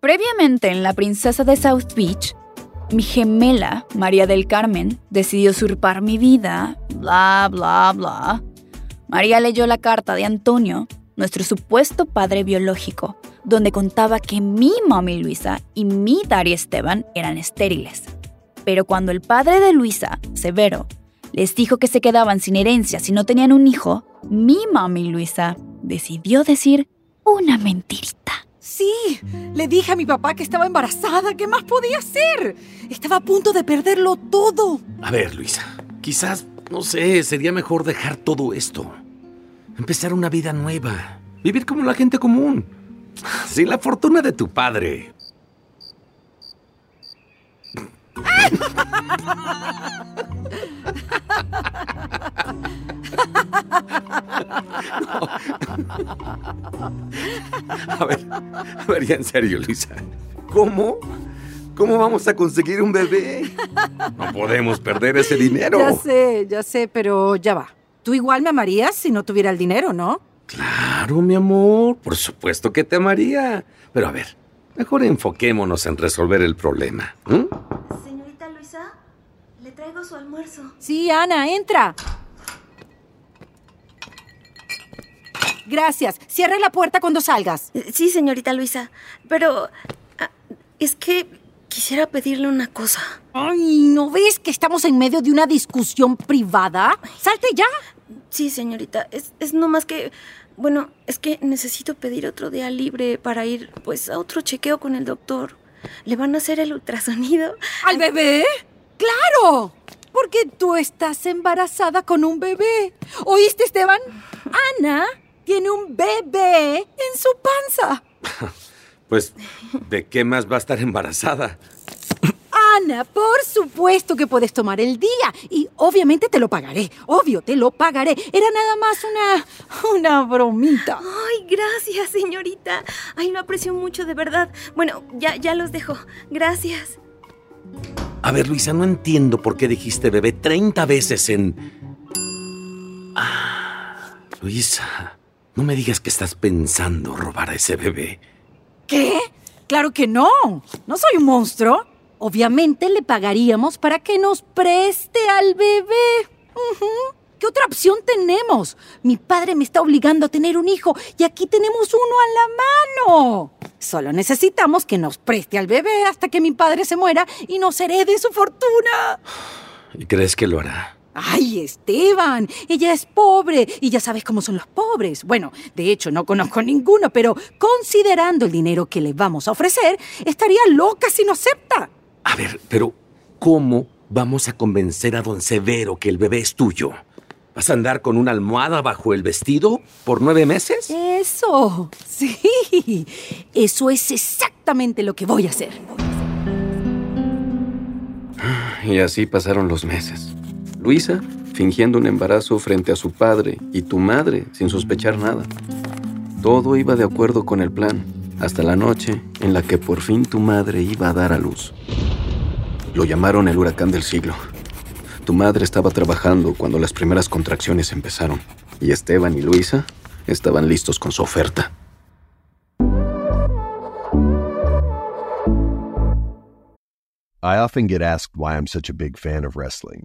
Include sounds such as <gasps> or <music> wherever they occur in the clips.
Previamente en La Princesa de South Beach, mi gemela, María del Carmen, decidió usurpar mi vida, bla, bla, bla. María leyó la carta de Antonio, nuestro supuesto padre biológico, donde contaba que mi mami Luisa y mi Daria Esteban eran estériles. Pero cuando el padre de Luisa, Severo, les dijo que se quedaban sin herencia si no tenían un hijo, mi mami Luisa decidió decir una mentirita. Sí, le dije a mi papá que estaba embarazada. ¿Qué más podía hacer? Estaba a punto de perderlo todo. A ver, Luisa, quizás, no sé, sería mejor dejar todo esto. Empezar una vida nueva. Vivir como la gente común. <laughs> Sin la fortuna de tu padre. <laughs> <laughs> A ver, a ver, ya en serio, Luisa. ¿Cómo? ¿Cómo vamos a conseguir un bebé? No podemos perder ese dinero. Ya sé, ya sé, pero ya va. Tú igual me amarías si no tuviera el dinero, ¿no? Claro, mi amor. Por supuesto que te amaría. Pero a ver, mejor enfoquémonos en resolver el problema. Señorita Luisa, le traigo su almuerzo. Sí, Ana, entra. Gracias. Cierra la puerta cuando salgas. Sí, señorita Luisa, pero ah, es que quisiera pedirle una cosa. Ay, ¿no ves que estamos en medio de una discusión privada? Salte ya. Sí, señorita, es, es nomás que, bueno, es que necesito pedir otro día libre para ir, pues, a otro chequeo con el doctor. ¿Le van a hacer el ultrasonido? ¿Al bebé? ¡Claro! Porque tú estás embarazada con un bebé. ¿Oíste, Esteban? Ana tiene un bebé en su panza. <laughs> Pues, ¿de qué más va a estar embarazada? Ana, por supuesto que puedes tomar el día y obviamente te lo pagaré. Obvio, te lo pagaré. Era nada más una una bromita. Ay, gracias, señorita. Ay, lo aprecio mucho, de verdad. Bueno, ya, ya los dejo. Gracias. A ver, Luisa, no entiendo por qué dijiste bebé 30 veces en... Ah, Luisa, no me digas que estás pensando robar a ese bebé. ¿Qué? Claro que no. No soy un monstruo. Obviamente le pagaríamos para que nos preste al bebé. ¿Qué otra opción tenemos? Mi padre me está obligando a tener un hijo y aquí tenemos uno a la mano. Solo necesitamos que nos preste al bebé hasta que mi padre se muera y nos herede su fortuna. ¿Y crees que lo hará? Ay, Esteban, ella es pobre y ya sabes cómo son los pobres. Bueno, de hecho no conozco <laughs> ninguno, pero considerando el dinero que le vamos a ofrecer, estaría loca si no acepta. A ver, pero ¿cómo vamos a convencer a don Severo que el bebé es tuyo? ¿Vas a andar con una almohada bajo el vestido por nueve meses? Eso, <laughs> sí, eso es exactamente lo que voy a hacer. Y así pasaron los meses. Luisa fingiendo un embarazo frente a su padre y tu madre sin sospechar nada. Todo iba de acuerdo con el plan, hasta la noche en la que por fin tu madre iba a dar a luz. Lo llamaron el huracán del siglo. Tu madre estaba trabajando cuando las primeras contracciones empezaron, y Esteban y Luisa estaban listos con su oferta. I often get asked why I'm such a big fan of wrestling,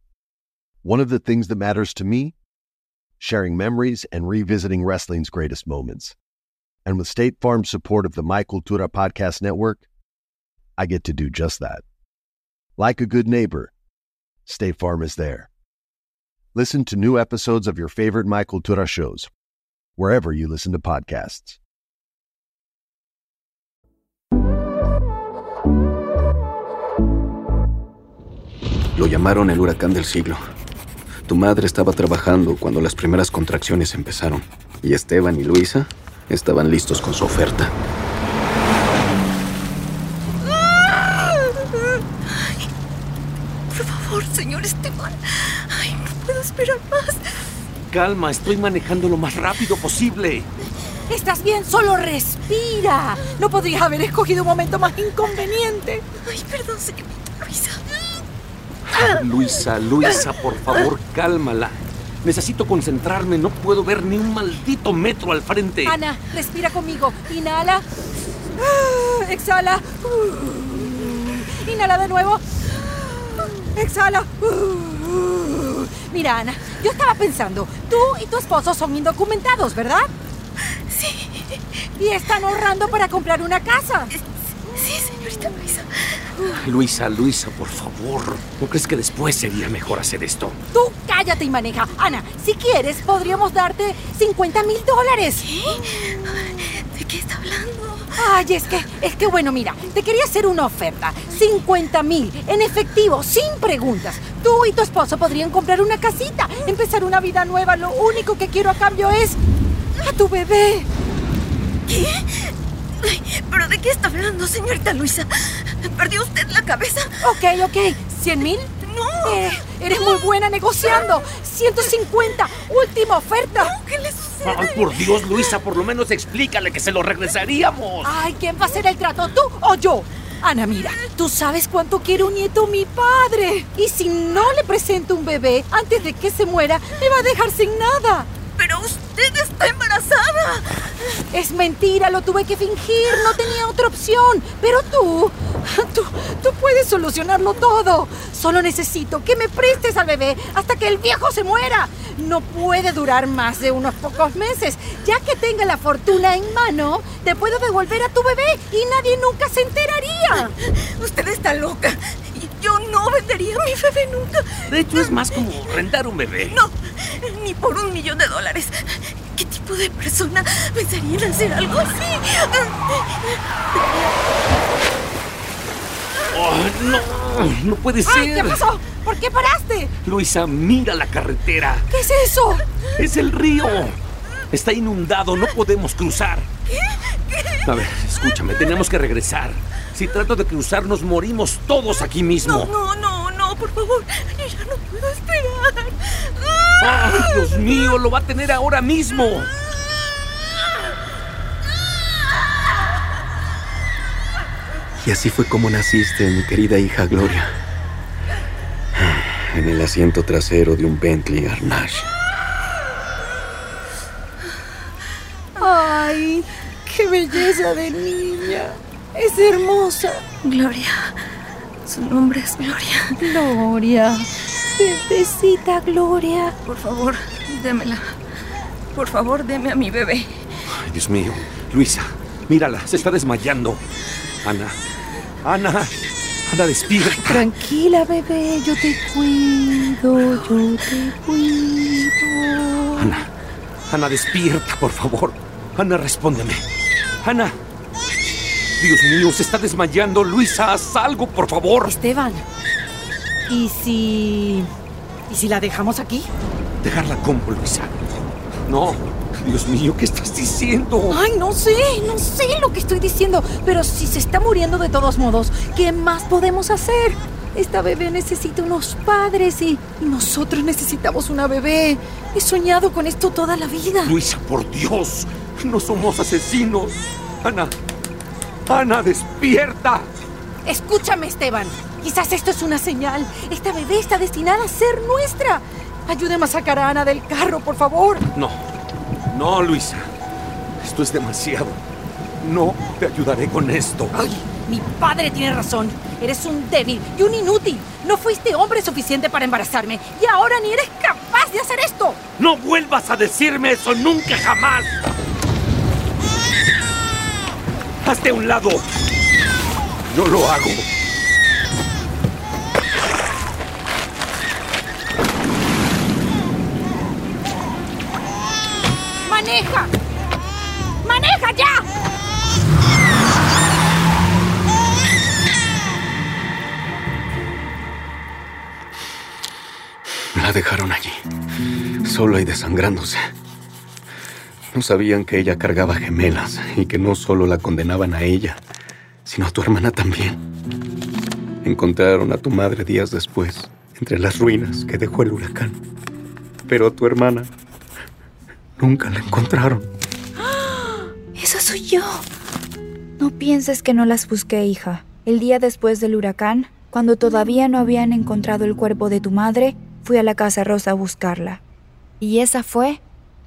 One of the things that matters to me sharing memories and revisiting wrestling's greatest moments. And with State Farm's support of the My Cultura Podcast Network, I get to do just that. Like a good neighbor, State Farm is there. Listen to new episodes of your favorite My Cultura shows, wherever you listen to podcasts. Lo llamaron el huracán del siglo. Tu madre estaba trabajando cuando las primeras contracciones empezaron. Y Esteban y Luisa estaban listos con su oferta. Por favor, señor Esteban. Ay, no puedo esperar más. Calma, estoy manejando lo más rápido posible. ¿Estás bien? Solo respira. No podrías haber escogido un momento más inconveniente. Ay, perdón, señorita Luisa. Luisa, Luisa, por favor, cálmala. Necesito concentrarme, no puedo ver ni un maldito metro al frente. Ana, respira conmigo. Inhala. Ah, Exhala. Inhala de nuevo. Exhala. Mira, Ana, yo estaba pensando, tú y tu esposo son indocumentados, ¿verdad? Sí, Y están ahorrando para comprar una casa. sí, señorita Luisa. Luisa, Luisa, por favor. ¿No crees que después sería mejor hacer esto? Tú cállate y maneja. Ana, si quieres, podríamos darte 50 mil dólares. ¿De qué está hablando? Ay, es que, es que bueno, mira, te quería hacer una oferta. 50 mil, en efectivo, sin preguntas. Tú y tu esposo podrían comprar una casita, empezar una vida nueva. Lo único que quiero a cambio es a tu bebé. ¿Qué? Ay, ¿Pero de qué está hablando, señorita Luisa? ¿Perdió usted la cabeza? Ok, ok. ¿100 mil? No. Eh, eres muy buena negociando. 150, última oferta. ¿Qué le sucede? Ay, por Dios, Luisa, por lo menos explícale que se lo regresaríamos. Ay, ¿quién va a hacer el trato, tú o yo? Ana, mira, tú sabes cuánto quiere un nieto mi padre. Y si no le presento un bebé antes de que se muera, me va a dejar sin nada. Pero usted está embarazada. Es mentira, lo tuve que fingir, no tenía otra opción. Pero tú, tú, tú puedes solucionarlo todo. Solo necesito que me prestes al bebé hasta que el viejo se muera. No puede durar más de unos pocos meses. Ya que tenga la fortuna en mano, te puedo devolver a tu bebé y nadie nunca se enteraría. Usted está loca. Yo no vendería a mi bebé nunca. De hecho, es más como rentar un bebé. No, ni por un millón de dólares. ¿Qué tipo de persona pensaría en hacer algo así? Oh, no, no puede ser. ¡Ay, qué pasó! ¿Por qué paraste? Luisa, mira la carretera. ¿Qué es eso? Es el río. Está inundado, no podemos cruzar. A ver, escúchame, tenemos que regresar. Si trato de cruzar, nos morimos todos aquí mismo. No, no, no, no, por favor. Yo ya no puedo esperar. ¡Ay, Dios mío! Lo va a tener ahora mismo. Y así fue como naciste, mi querida hija Gloria. En el asiento trasero de un Bentley Arnage. ¡Ay! ¡Qué belleza de niña! Es hermosa. Gloria. Su nombre es Gloria. Gloria. Bebecita Gloria. Por favor, démela. Por favor, deme a mi bebé. Ay, Dios mío. Luisa, mírala, se está desmayando. Ana, Ana, Ana, despierta. Tranquila, bebé. Yo te cuido. Yo te cuido. Ana, Ana, despierta, por favor. Ana, respóndeme. Ana. Dios mío, se está desmayando. Luisa, haz algo, por favor. Esteban. ¿Y si. ¿Y si la dejamos aquí? Dejarla como, Luisa. No. Dios mío, ¿qué estás diciendo? Ay, no sé, no sé lo que estoy diciendo. Pero si se está muriendo de todos modos, ¿qué más podemos hacer? Esta bebé necesita unos padres y, y nosotros necesitamos una bebé. He soñado con esto toda la vida. Luisa, por Dios. No somos asesinos. Ana. Ana, despierta. Escúchame, Esteban. Quizás esto es una señal. Esta bebé está destinada a ser nuestra. Ayúdame a sacar a Ana del carro, por favor. No. No, Luisa. Esto es demasiado. No te ayudaré con esto. Ay, mi padre tiene razón. Eres un débil y un inútil. No fuiste hombre suficiente para embarazarme y ahora ni eres capaz de hacer esto. No vuelvas a decirme eso nunca jamás. Hazte a un lado. No lo hago. ¡Maneja! ¡Maneja ya! La dejaron allí, sola y desangrándose. No sabían que ella cargaba gemelas y que no solo la condenaban a ella, sino a tu hermana también. Encontraron a tu madre días después, entre las ruinas que dejó el huracán. Pero a tu hermana nunca la encontraron. <gasps> Esa soy yo. No pienses que no las busqué, hija. El día después del huracán, cuando todavía no habían encontrado el cuerpo de tu madre, fui a la Casa Rosa a buscarla. Y esa fue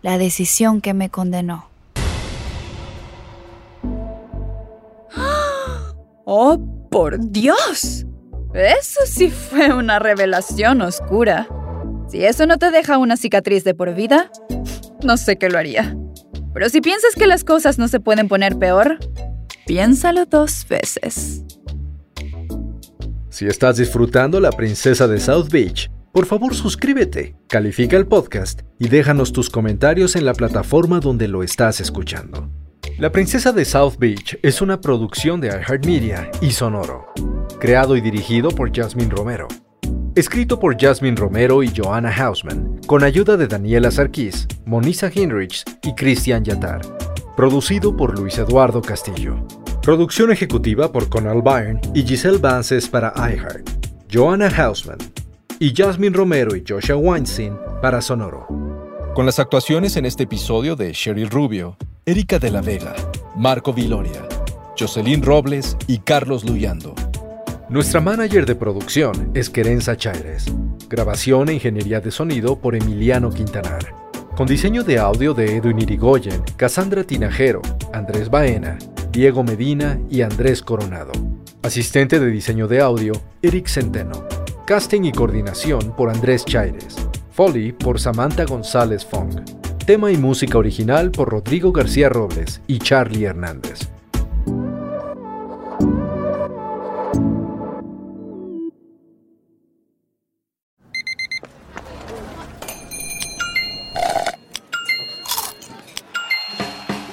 la decisión que me condenó. ¡Oh, por Dios! Eso sí fue una revelación oscura. Si eso no te deja una cicatriz de por vida, no sé qué lo haría. Pero si piensas que las cosas no se pueden poner peor, piénsalo dos veces. Si estás disfrutando La Princesa de South Beach, por favor suscríbete, califica el podcast y déjanos tus comentarios en la plataforma donde lo estás escuchando. La Princesa de South Beach es una producción de iHeartMedia y Sonoro, creado y dirigido por Jasmine Romero. Escrito por Jasmine Romero y Joanna Hausman, con ayuda de Daniela Sarkis, Monisa Hinrichs y Christian Yatar. Producido por Luis Eduardo Castillo. Producción ejecutiva por Conal Byrne y Giselle Vances para iHeart. Joanna Hausman, y Jasmine Romero y Joshua Weinstein para Sonoro. Con las actuaciones en este episodio de Cheryl Rubio, Erika de la Vega, Marco Viloria, Jocelyn Robles y Carlos Luyando. Nuestra manager de producción es Querenza Chaires. Grabación e ingeniería de sonido por Emiliano Quintanar. Con diseño de audio de Edwin Irigoyen, Cassandra Tinajero, Andrés Baena, Diego Medina y Andrés Coronado. Asistente de diseño de audio, Eric Centeno. Casting y coordinación por Andrés Chaires. Foley por Samantha González Fong. Tema y música original por Rodrigo García Robles y Charlie Hernández.